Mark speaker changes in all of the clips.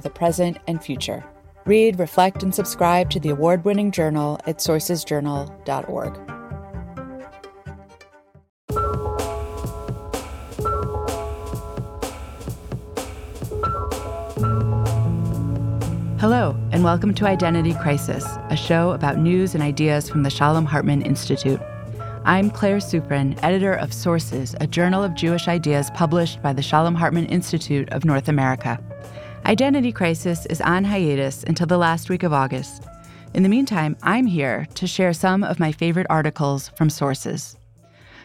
Speaker 1: the present and future. Read, reflect, and subscribe to the award winning journal at sourcesjournal.org. Hello, and welcome to Identity Crisis, a show about news and ideas from the Shalom Hartman Institute. I'm Claire Sufrin, editor of Sources, a journal of Jewish ideas published by the Shalom Hartman Institute of North America. Identity Crisis is on hiatus until the last week of August. In the meantime, I'm here to share some of my favorite articles from Sources.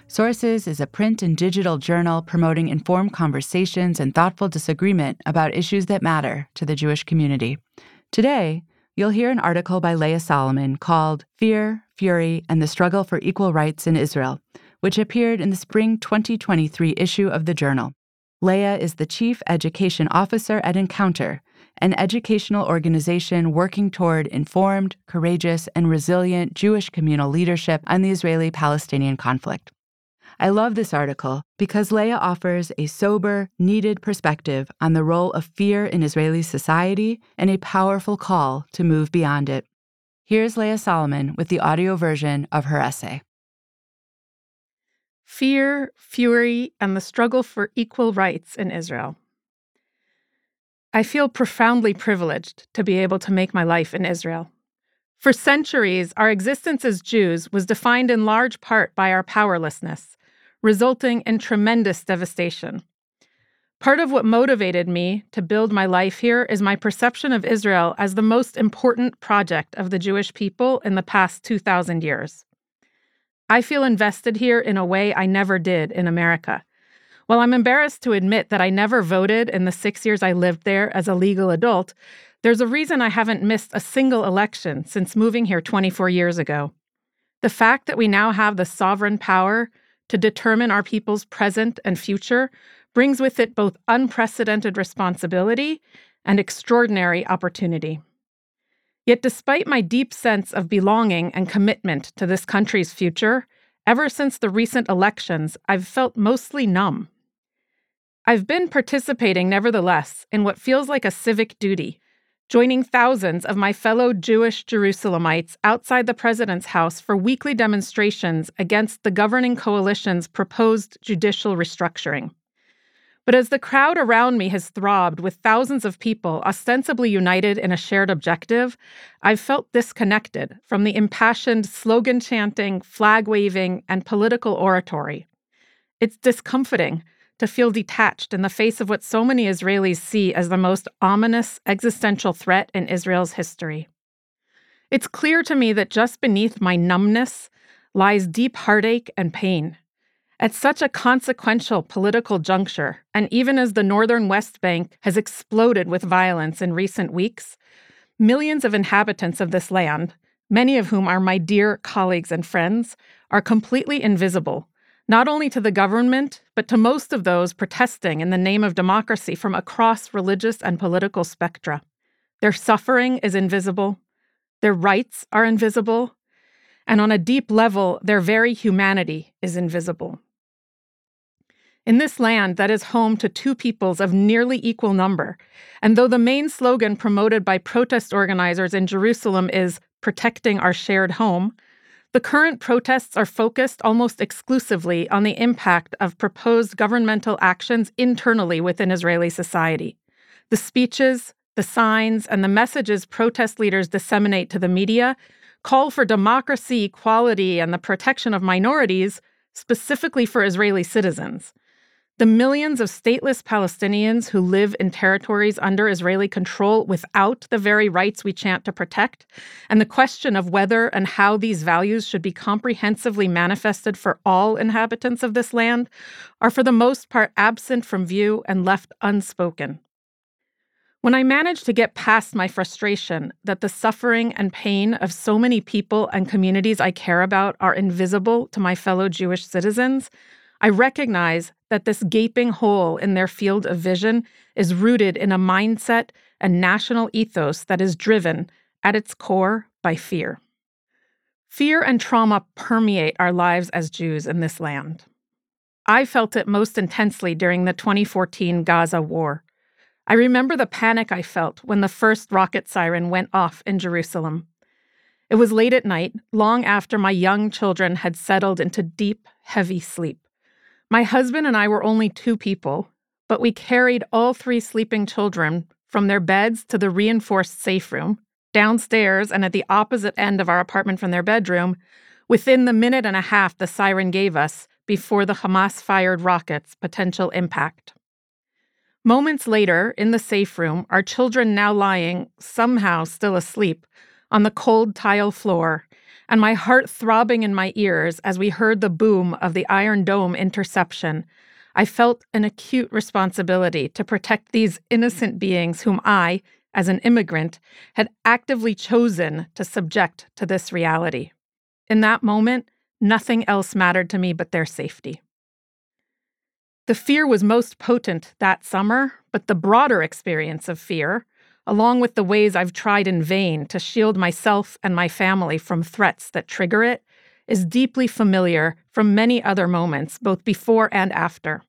Speaker 1: Sources is a print and digital journal promoting informed conversations and thoughtful disagreement about issues that matter to the Jewish community. Today, you'll hear an article by Leah Solomon called Fear, Fury, and the Struggle for Equal Rights in Israel, which appeared in the spring 2023 issue of the journal. Leah is the Chief Education Officer at Encounter, an educational organization working toward informed, courageous, and resilient Jewish communal leadership on the Israeli Palestinian conflict. I love this article because Leah offers a sober, needed perspective on the role of fear in Israeli society and a powerful call to move beyond it. Here's Leah Solomon with the audio version of her essay.
Speaker 2: Fear, Fury, and the Struggle for Equal Rights in Israel. I feel profoundly privileged to be able to make my life in Israel. For centuries, our existence as Jews was defined in large part by our powerlessness, resulting in tremendous devastation. Part of what motivated me to build my life here is my perception of Israel as the most important project of the Jewish people in the past 2,000 years. I feel invested here in a way I never did in America. While I'm embarrassed to admit that I never voted in the six years I lived there as a legal adult, there's a reason I haven't missed a single election since moving here 24 years ago. The fact that we now have the sovereign power to determine our people's present and future brings with it both unprecedented responsibility and extraordinary opportunity. Yet, despite my deep sense of belonging and commitment to this country's future, ever since the recent elections, I've felt mostly numb. I've been participating, nevertheless, in what feels like a civic duty joining thousands of my fellow Jewish Jerusalemites outside the president's house for weekly demonstrations against the governing coalition's proposed judicial restructuring. But as the crowd around me has throbbed with thousands of people ostensibly united in a shared objective, I've felt disconnected from the impassioned slogan chanting, flag waving, and political oratory. It's discomforting to feel detached in the face of what so many Israelis see as the most ominous existential threat in Israel's history. It's clear to me that just beneath my numbness lies deep heartache and pain. At such a consequential political juncture, and even as the northern West Bank has exploded with violence in recent weeks, millions of inhabitants of this land, many of whom are my dear colleagues and friends, are completely invisible not only to the government, but to most of those protesting in the name of democracy from across religious and political spectra. Their suffering is invisible, their rights are invisible, and on a deep level, their very humanity is invisible. In this land that is home to two peoples of nearly equal number, and though the main slogan promoted by protest organizers in Jerusalem is protecting our shared home, the current protests are focused almost exclusively on the impact of proposed governmental actions internally within Israeli society. The speeches, the signs, and the messages protest leaders disseminate to the media call for democracy, equality, and the protection of minorities, specifically for Israeli citizens. The millions of stateless Palestinians who live in territories under Israeli control without the very rights we chant to protect, and the question of whether and how these values should be comprehensively manifested for all inhabitants of this land are for the most part absent from view and left unspoken. When I managed to get past my frustration that the suffering and pain of so many people and communities I care about are invisible to my fellow Jewish citizens, I recognize that this gaping hole in their field of vision is rooted in a mindset and national ethos that is driven, at its core, by fear. Fear and trauma permeate our lives as Jews in this land. I felt it most intensely during the 2014 Gaza war. I remember the panic I felt when the first rocket siren went off in Jerusalem. It was late at night, long after my young children had settled into deep, heavy sleep. My husband and I were only two people, but we carried all three sleeping children from their beds to the reinforced safe room, downstairs and at the opposite end of our apartment from their bedroom, within the minute and a half the siren gave us before the Hamas fired rocket's potential impact. Moments later, in the safe room, our children now lying, somehow still asleep, on the cold tile floor, and my heart throbbing in my ears as we heard the boom of the Iron Dome interception, I felt an acute responsibility to protect these innocent beings whom I, as an immigrant, had actively chosen to subject to this reality. In that moment, nothing else mattered to me but their safety. The fear was most potent that summer, but the broader experience of fear, along with the ways I've tried in vain to shield myself and my family from threats that trigger it, is deeply familiar from many other moments, both before and after.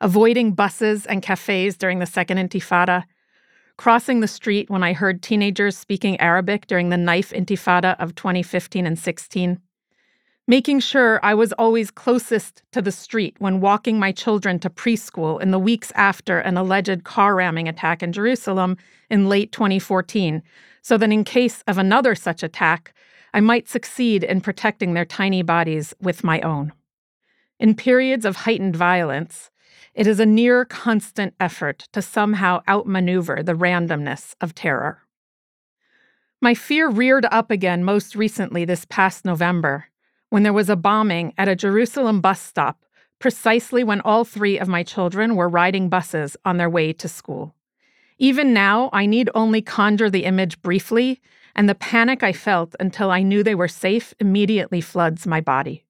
Speaker 2: Avoiding buses and cafes during the Second Intifada, crossing the street when I heard teenagers speaking Arabic during the knife intifada of 2015 and 16, making sure I was always closest to the street when walking my children to preschool in the weeks after an alleged car ramming attack in Jerusalem in late 2014, so that in case of another such attack, I might succeed in protecting their tiny bodies with my own. In periods of heightened violence, it is a near constant effort to somehow outmaneuver the randomness of terror. My fear reared up again most recently this past November when there was a bombing at a Jerusalem bus stop, precisely when all three of my children were riding buses on their way to school. Even now, I need only conjure the image briefly, and the panic I felt until I knew they were safe immediately floods my body.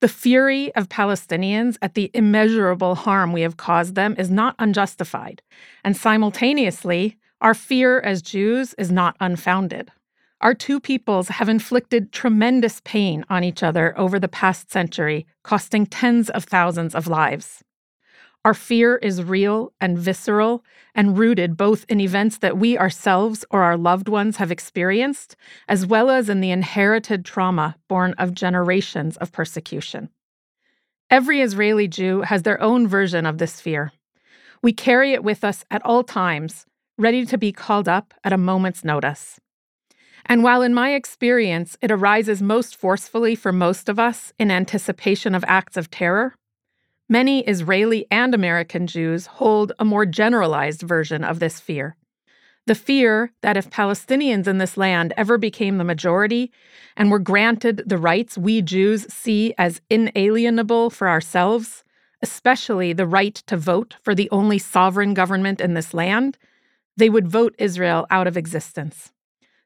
Speaker 2: The fury of Palestinians at the immeasurable harm we have caused them is not unjustified, and simultaneously, our fear as Jews is not unfounded. Our two peoples have inflicted tremendous pain on each other over the past century, costing tens of thousands of lives. Our fear is real and visceral and rooted both in events that we ourselves or our loved ones have experienced, as well as in the inherited trauma born of generations of persecution. Every Israeli Jew has their own version of this fear. We carry it with us at all times, ready to be called up at a moment's notice. And while in my experience it arises most forcefully for most of us in anticipation of acts of terror, many Israeli and American Jews hold a more generalized version of this fear. The fear that if Palestinians in this land ever became the majority and were granted the rights we Jews see as inalienable for ourselves, especially the right to vote for the only sovereign government in this land, they would vote Israel out of existence.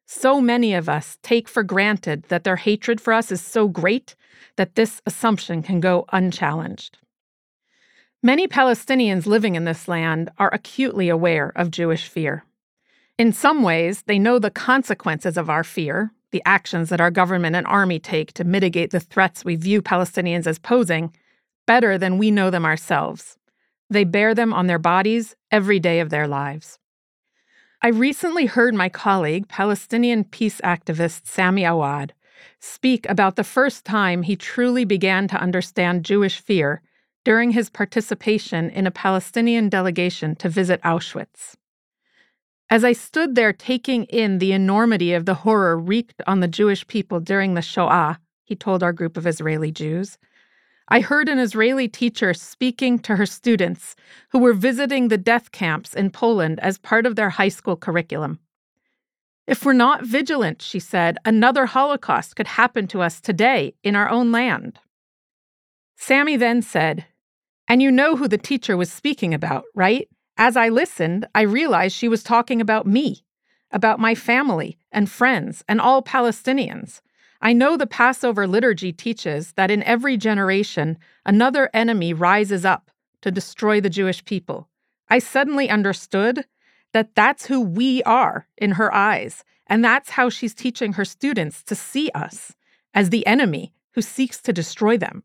Speaker 2: So many of us take for granted that their hatred for us is so great that this assumption can go unchallenged. Many Palestinians living in this land are acutely aware of Jewish fear. In some ways, they know the consequences of our fear, the actions that our government and army take to mitigate the threats we view Palestinians as posing, better than we know them ourselves. They bear them on their bodies every day of their lives. I recently heard my colleague, Palestinian peace activist Sami Awad, speak about the first time he truly began to understand Jewish fear during his participation in a Palestinian delegation to visit Auschwitz. As I stood there taking in the enormity of the horror wreaked on the Jewish people during the Shoah, he told our group of Israeli Jews, I heard an Israeli teacher speaking to her students who were visiting the death camps in Poland as part of their high school curriculum. If we're not vigilant, she said, another Holocaust could happen to us today in our own land. Sami then said, And you know who the teacher was speaking about, right? As I listened, I realized she was talking about me, about my family and friends and all Palestinians. I know the Passover liturgy teaches that in every generation, another enemy rises up to destroy the Jewish people. I suddenly understood that that's who we are in her eyes, and that's how she's teaching her students to see us as the enemy who seeks to destroy them.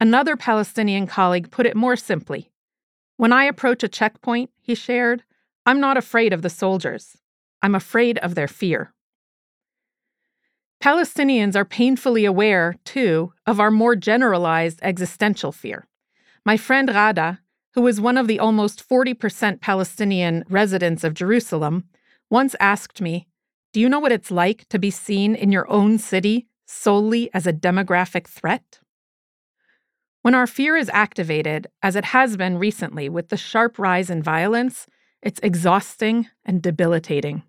Speaker 2: Another Palestinian colleague put it more simply When I approach a checkpoint, he shared, I'm not afraid of the soldiers. I'm afraid of their fear. Palestinians are painfully aware, too, of our more generalized existential fear. My friend Rada, who is one of the almost 40% Palestinian residents of Jerusalem, once asked me, Do you know what it's like to be seen in your own city solely as a demographic threat? When our fear is activated, as it has been recently with the sharp rise in violence, it's exhausting and debilitating.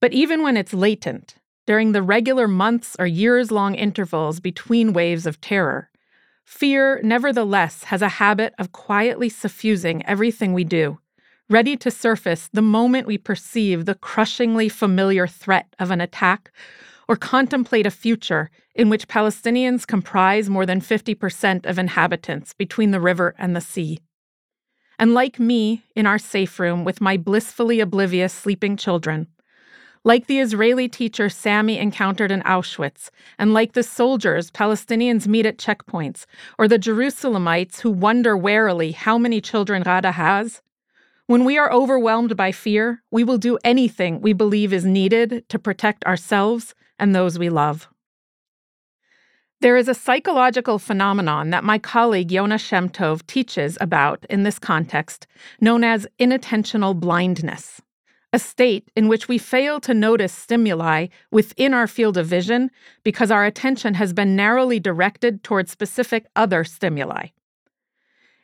Speaker 2: But even when it's latent, during the regular months or years long intervals between waves of terror, fear, nevertheless, has a habit of quietly suffusing everything we do, ready to surface the moment we perceive the crushingly familiar threat of an attack or contemplate a future in which Palestinians comprise more than 50% of inhabitants between the river and the sea. And like me in our safe room with my blissfully oblivious sleeping children, like the Israeli teacher Sami encountered in Auschwitz, and like the soldiers Palestinians meet at checkpoints, or the Jerusalemites who wonder warily how many children Rada has, when we are overwhelmed by fear, we will do anything we believe is needed to protect ourselves and those we love. There is a psychological phenomenon that my colleague Yona Shemtov teaches about in this context, known as inattentional blindness, a state in which we fail to notice stimuli within our field of vision because our attention has been narrowly directed toward specific other stimuli.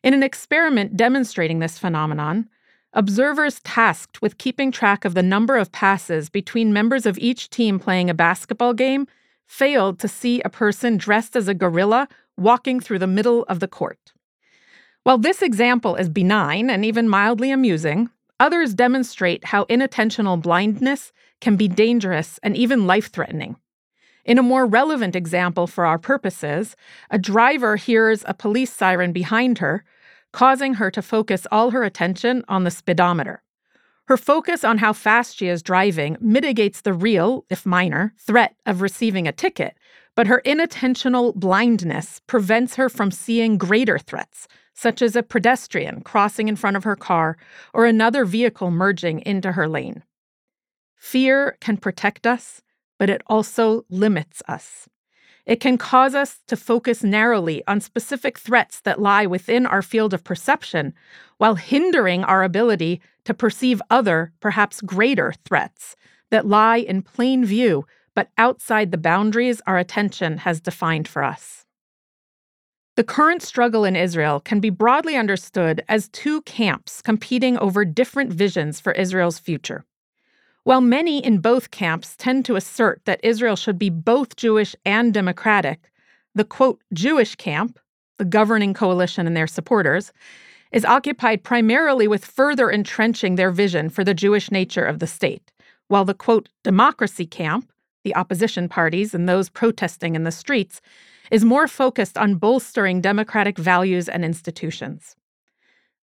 Speaker 2: In an experiment demonstrating this phenomenon, observers tasked with keeping track of the number of passes between members of each team playing a basketball game failed to see a person dressed as a gorilla walking through the middle of the court. While this example is benign and even mildly amusing, others demonstrate how inattentional blindness can be dangerous and even life threatening. In a more relevant example for our purposes, a driver hears a police siren behind her, causing her to focus all her attention on the speedometer. Her focus on how fast she is driving mitigates the real, if minor, threat of receiving a ticket, but her inattentional blindness prevents her from seeing greater threats, such as a pedestrian crossing in front of her car or another vehicle merging into her lane. Fear can protect us, but it also limits us. It can cause us to focus narrowly on specific threats that lie within our field of perception, while hindering our ability to perceive other, perhaps greater threats that lie in plain view but outside the boundaries our attention has defined for us. The current struggle in Israel can be broadly understood as two camps competing over different visions for Israel's future. While many in both camps tend to assert that Israel should be both Jewish and democratic, the quote, Jewish camp, the governing coalition and their supporters, is occupied primarily with further entrenching their vision for the Jewish nature of the state, while the quote, democracy camp, the opposition parties and those protesting in the streets, is more focused on bolstering democratic values and institutions.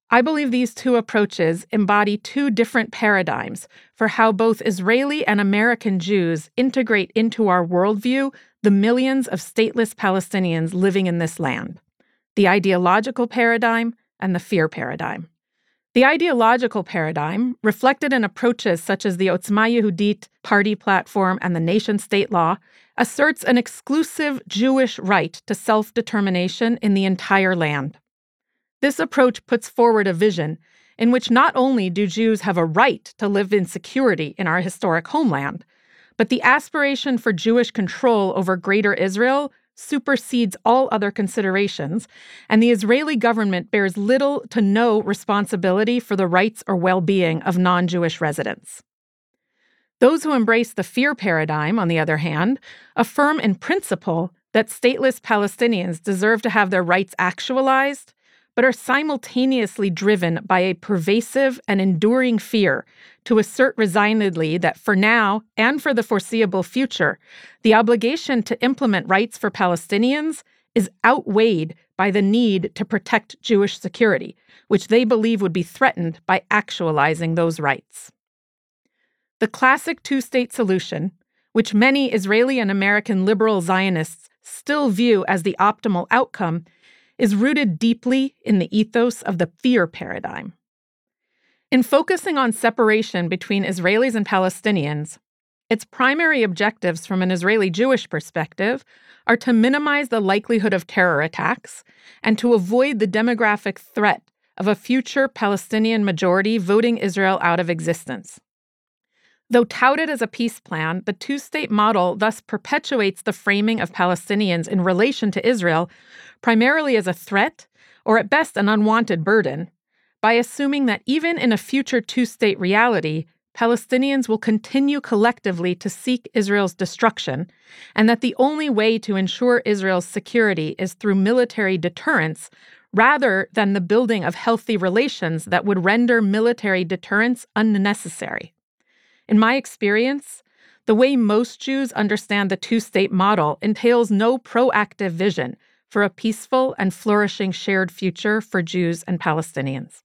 Speaker 2: I believe these two approaches embody two different paradigms for how both Israeli and American Jews integrate into our worldview the millions of stateless Palestinians living in this land the ideological paradigm and the fear paradigm. The ideological paradigm, reflected in approaches such as the Otzma Yehudit party platform and the nation state law, asserts an exclusive Jewish right to self determination in the entire land. This approach puts forward a vision in which not only do Jews have a right to live in security in our historic homeland, but the aspiration for Jewish control over Greater Israel supersedes all other considerations, and the Israeli government bears little to no responsibility for the rights or well being of non Jewish residents. Those who embrace the fear paradigm, on the other hand, affirm in principle that stateless Palestinians deserve to have their rights actualized but are simultaneously driven by a pervasive and enduring fear to assert resignedly that for now and for the foreseeable future, the obligation to implement rights for Palestinians is outweighed by the need to protect Jewish security, which they believe would be threatened by actualizing those rights. The classic two state solution, which many Israeli and American liberal Zionists still view as the optimal outcome, is rooted deeply in the ethos of the fear paradigm. In focusing on separation between Israelis and Palestinians, its primary objectives from an Israeli Jewish perspective are to minimize the likelihood of terror attacks and to avoid the demographic threat of a future Palestinian majority voting Israel out of existence. Though touted as a peace plan, the two state model thus perpetuates the framing of Palestinians in relation to Israel primarily as a threat or at best an unwanted burden by assuming that even in a future two state reality, Palestinians will continue collectively to seek Israel's destruction, and that the only way to ensure Israel's security is through military deterrence rather than the building of healthy relations that would render military deterrence unnecessary. In my experience, the way most Jews understand the two state model entails no proactive vision for a peaceful and flourishing shared future for Jews and Palestinians.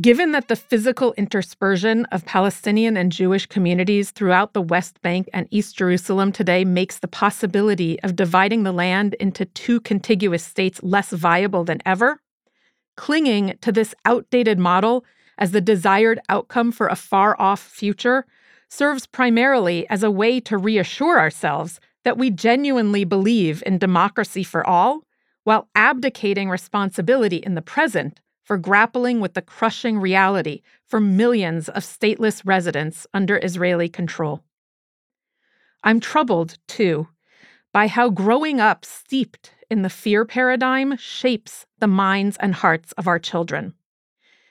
Speaker 2: Given that the physical interspersion of Palestinian and Jewish communities throughout the West Bank and East Jerusalem today makes the possibility of dividing the land into two contiguous states less viable than ever, clinging to this outdated model as the desired outcome for a far off future serves primarily as a way to reassure ourselves that we genuinely believe in democracy for all, while abdicating responsibility in the present for grappling with the crushing reality for millions of stateless residents under Israeli control. I'm troubled, too, by how growing up steeped in the fear paradigm shapes the minds and hearts of our children.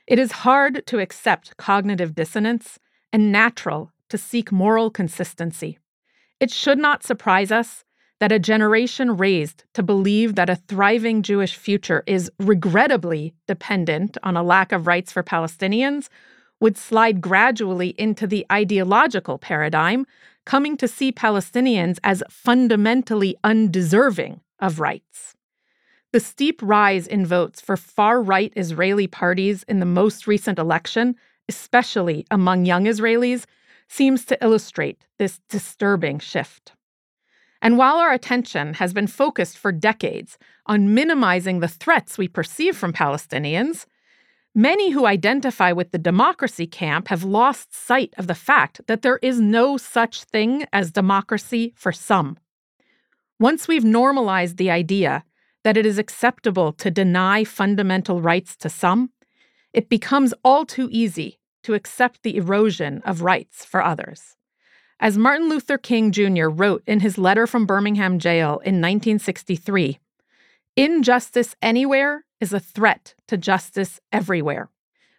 Speaker 2: It is hard to accept cognitive dissonance and natural to seek moral consistency. It should not surprise us that a generation raised to believe that a thriving Jewish future is regrettably dependent on a lack of rights for Palestinians would slide gradually into the ideological paradigm, coming to see Palestinians as fundamentally undeserving of rights. The steep rise in votes for far right Israeli parties in the most recent election, especially among young Israelis, seems to illustrate this disturbing shift. And while our attention has been focused for decades on minimizing the threats we perceive from Palestinians, many who identify with the democracy camp have lost sight of the fact that there is no such thing as democracy for some. Once we've normalized the idea that it is acceptable to deny fundamental rights to some, it becomes all too easy to accept the erosion of rights for others. As Martin Luther King Jr. wrote in his letter from Birmingham jail in 1963, injustice anywhere is a threat to justice everywhere.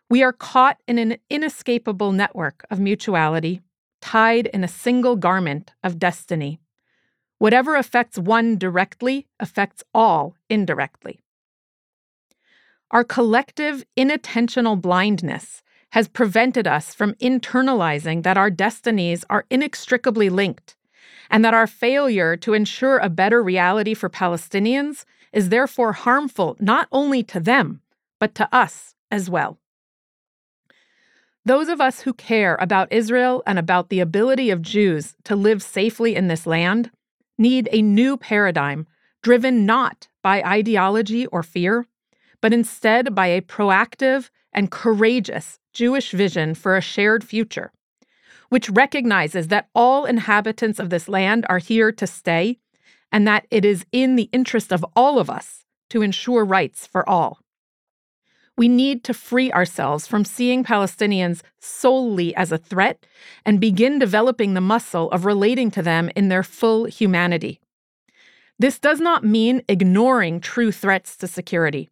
Speaker 2: We are caught in an inescapable network of mutuality, tied in a single garment of destiny. Whatever affects one directly affects all indirectly. Our collective inattentional blindness has prevented us from internalizing that our destinies are inextricably linked and that our failure to ensure a better reality for Palestinians is therefore harmful not only to them, but to us as well. Those of us who care about Israel and about the ability of Jews to live safely in this land need a new paradigm driven not by ideology or fear, but instead by a proactive and courageous Jewish vision for a shared future, which recognizes that all inhabitants of this land are here to stay and that it is in the interest of all of us to ensure rights for all. We need to free ourselves from seeing Palestinians solely as a threat and begin developing the muscle of relating to them in their full humanity. This does not mean ignoring true threats to security.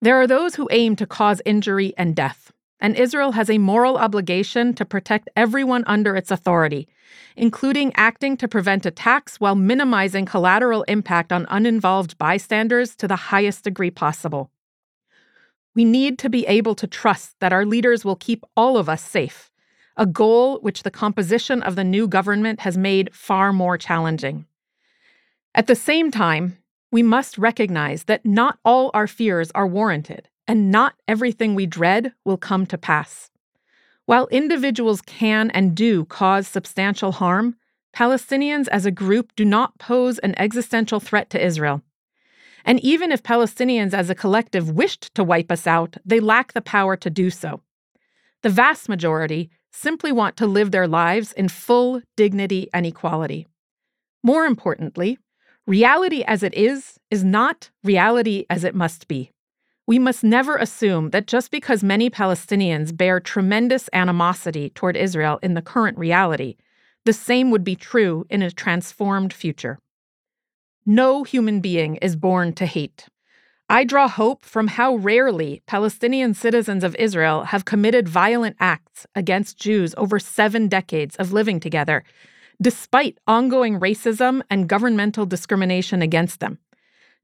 Speaker 2: There are those who aim to cause injury and death, and Israel has a moral obligation to protect everyone under its authority, including acting to prevent attacks while minimizing collateral impact on uninvolved bystanders to the highest degree possible. We need to be able to trust that our leaders will keep all of us safe, a goal which the composition of the new government has made far more challenging. At the same time, we must recognize that not all our fears are warranted, and not everything we dread will come to pass. While individuals can and do cause substantial harm, Palestinians as a group do not pose an existential threat to Israel. And even if Palestinians as a collective wished to wipe us out, they lack the power to do so. The vast majority simply want to live their lives in full dignity and equality. More importantly, reality as it is is not reality as it must be. We must never assume that just because many Palestinians bear tremendous animosity toward Israel in the current reality, the same would be true in a transformed future. No human being is born to hate. I draw hope from how rarely Palestinian citizens of Israel have committed violent acts against Jews over seven decades of living together, despite ongoing racism and governmental discrimination against them.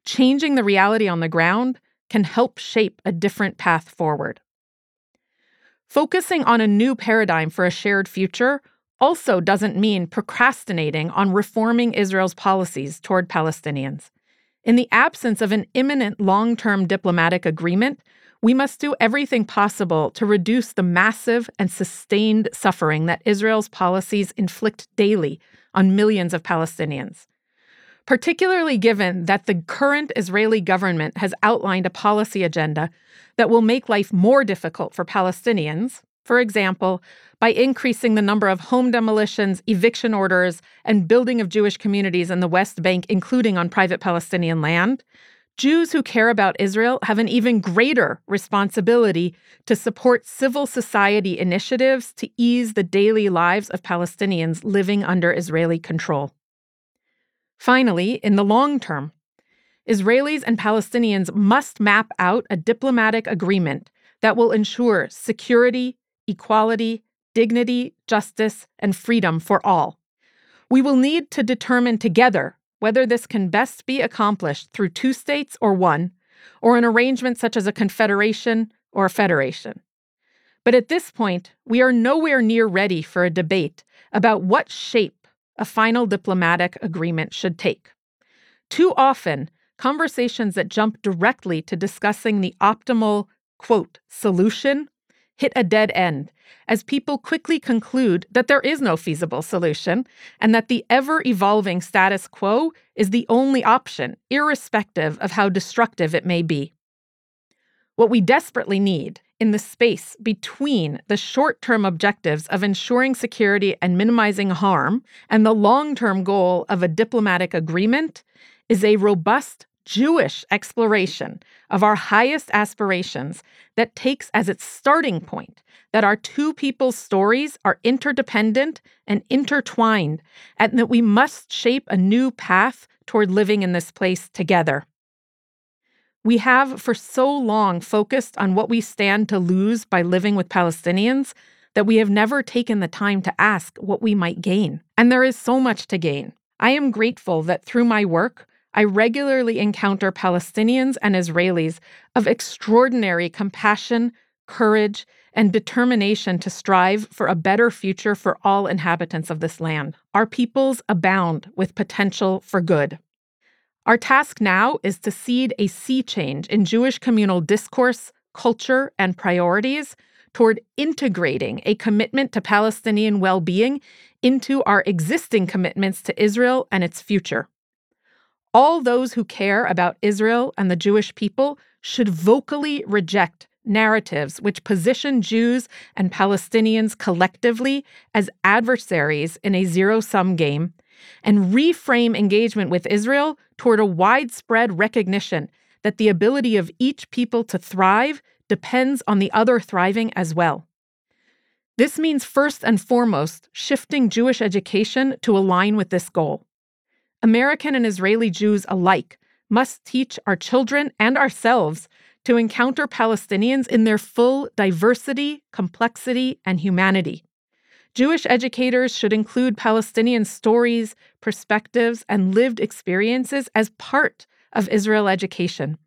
Speaker 2: Changing the reality on the ground can help shape a different path forward. Focusing on a new paradigm for a shared future also doesn't mean procrastinating on reforming Israel's policies toward Palestinians. In the absence of an imminent long term diplomatic agreement, we must do everything possible to reduce the massive and sustained suffering that Israel's policies inflict daily on millions of Palestinians. Particularly given that the current Israeli government has outlined a policy agenda that will make life more difficult for Palestinians, for example, by increasing the number of home demolitions, eviction orders, and building of Jewish communities in the West Bank, including on private Palestinian land, Jews who care about Israel have an even greater responsibility to support civil society initiatives to ease the daily lives of Palestinians living under Israeli control. Finally, in the long term, Israelis and Palestinians must map out a diplomatic agreement that will ensure security, equality, dignity, justice, and freedom for all. We will need to determine together whether this can best be accomplished through two states or one, or an arrangement such as a confederation or a federation. But at this point, we are nowhere near ready for a debate about what shape a final diplomatic agreement should take. Too often, conversations that jump directly to discussing the optimal, quote, solution hit a dead end as people quickly conclude that there is no feasible solution and that the ever evolving status quo is the only option, irrespective of how destructive it may be. What we desperately need in the space between the short term objectives of ensuring security and minimizing harm and the long term goal of a diplomatic agreement is a robust Jewish exploration of our highest aspirations that takes as its starting point that our two people's stories are interdependent and intertwined, and that we must shape a new path toward living in this place together. We have for so long focused on what we stand to lose by living with Palestinians that we have never taken the time to ask what we might gain. And there is so much to gain. I am grateful that through my work, I regularly encounter Palestinians and Israelis of extraordinary compassion, courage, and determination to strive for a better future for all inhabitants of this land. Our peoples abound with potential for good. Our task now is to seed a sea change in Jewish communal discourse, culture, and priorities toward integrating a commitment to Palestinian well being into our existing commitments to Israel and its future. All those who care about Israel and the Jewish people should vocally reject narratives which position Jews and Palestinians collectively as adversaries in a zero sum game and reframe engagement with Israel toward a widespread recognition that the ability of each people to thrive depends on the other thriving as well. This means first and foremost shifting Jewish education to align with this goal. American and Israeli Jews alike must teach our children and ourselves to encounter Palestinians in their full diversity, complexity, and humanity. Jewish educators should include Palestinian stories, perspectives, and lived experiences as part of Israel education.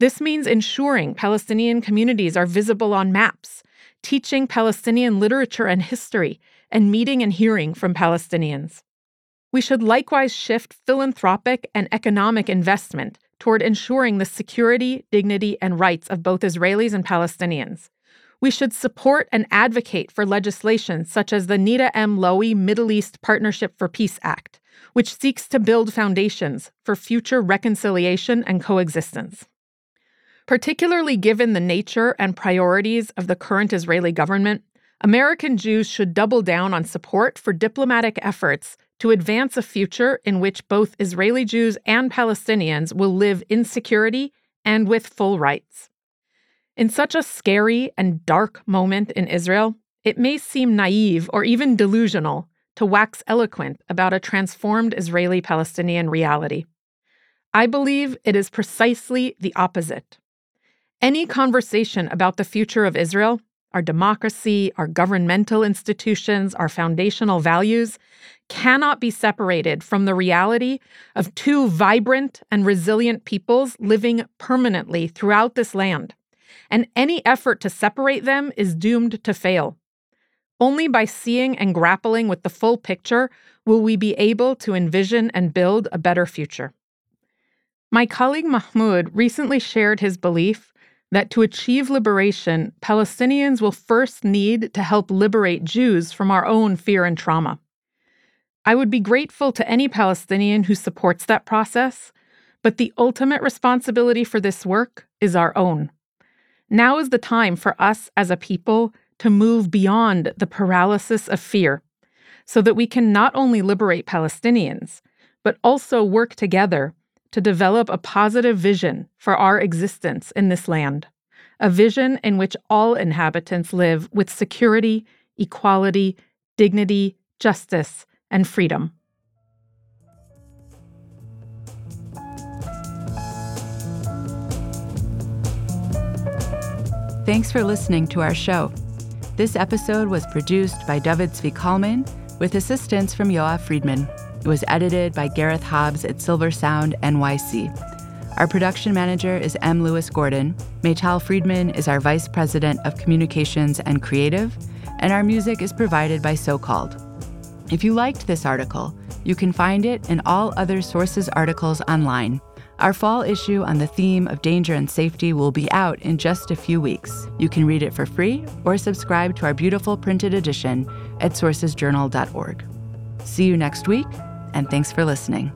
Speaker 2: This means ensuring Palestinian communities are visible on maps, teaching Palestinian literature and history, and meeting and hearing from Palestinians. We should likewise shift philanthropic and economic investment toward ensuring the security, dignity, and rights of both Israelis and Palestinians. We should support and advocate for legislation such as the Nita M. Lowey Middle East Partnership for Peace Act, which seeks to build foundations for future reconciliation and coexistence. Particularly given the nature and priorities of the current Israeli government, American Jews should double down on support for diplomatic efforts to advance a future in which both Israeli Jews and Palestinians will live in security and with full rights. In such a scary and dark moment in Israel, it may seem naive or even delusional to wax eloquent about a transformed Israeli Palestinian reality. I believe it is precisely the opposite. Any conversation about the future of Israel, our democracy, our governmental institutions, our foundational values, cannot be separated from the reality of two vibrant and resilient peoples living permanently throughout this land and any effort to separate them is doomed to fail. Only by seeing and grappling with the full picture will we be able to envision and build a better future. My colleague Mahmoud recently shared his belief that to achieve liberation, Palestinians will first need to help liberate Jews from our own fear and trauma. I would be grateful to any Palestinian who supports that process, but the ultimate responsibility for this work is our own. Now is the time for us as a people to move beyond the paralysis of fear so that we can not only liberate Palestinians, but also work together to develop a positive vision for our existence in this land, a vision in which all inhabitants live with security, equality, dignity, justice, and freedom.
Speaker 1: Thanks for listening to our show. This episode was produced by David Zvi Kalman with assistance from Yoav Friedman. It was edited by Gareth Hobbs at Silver Sound NYC. Our production manager is M. Lewis Gordon. Maytal Friedman is our vice president of communications and creative, and our music is provided by So Called. If you liked this article, you can find it and all other sources articles online. Our fall issue on the theme of danger and safety will be out in just a few weeks. You can read it for free or subscribe to our beautiful printed edition at sourcesjournal.org. See you next week, and thanks for listening.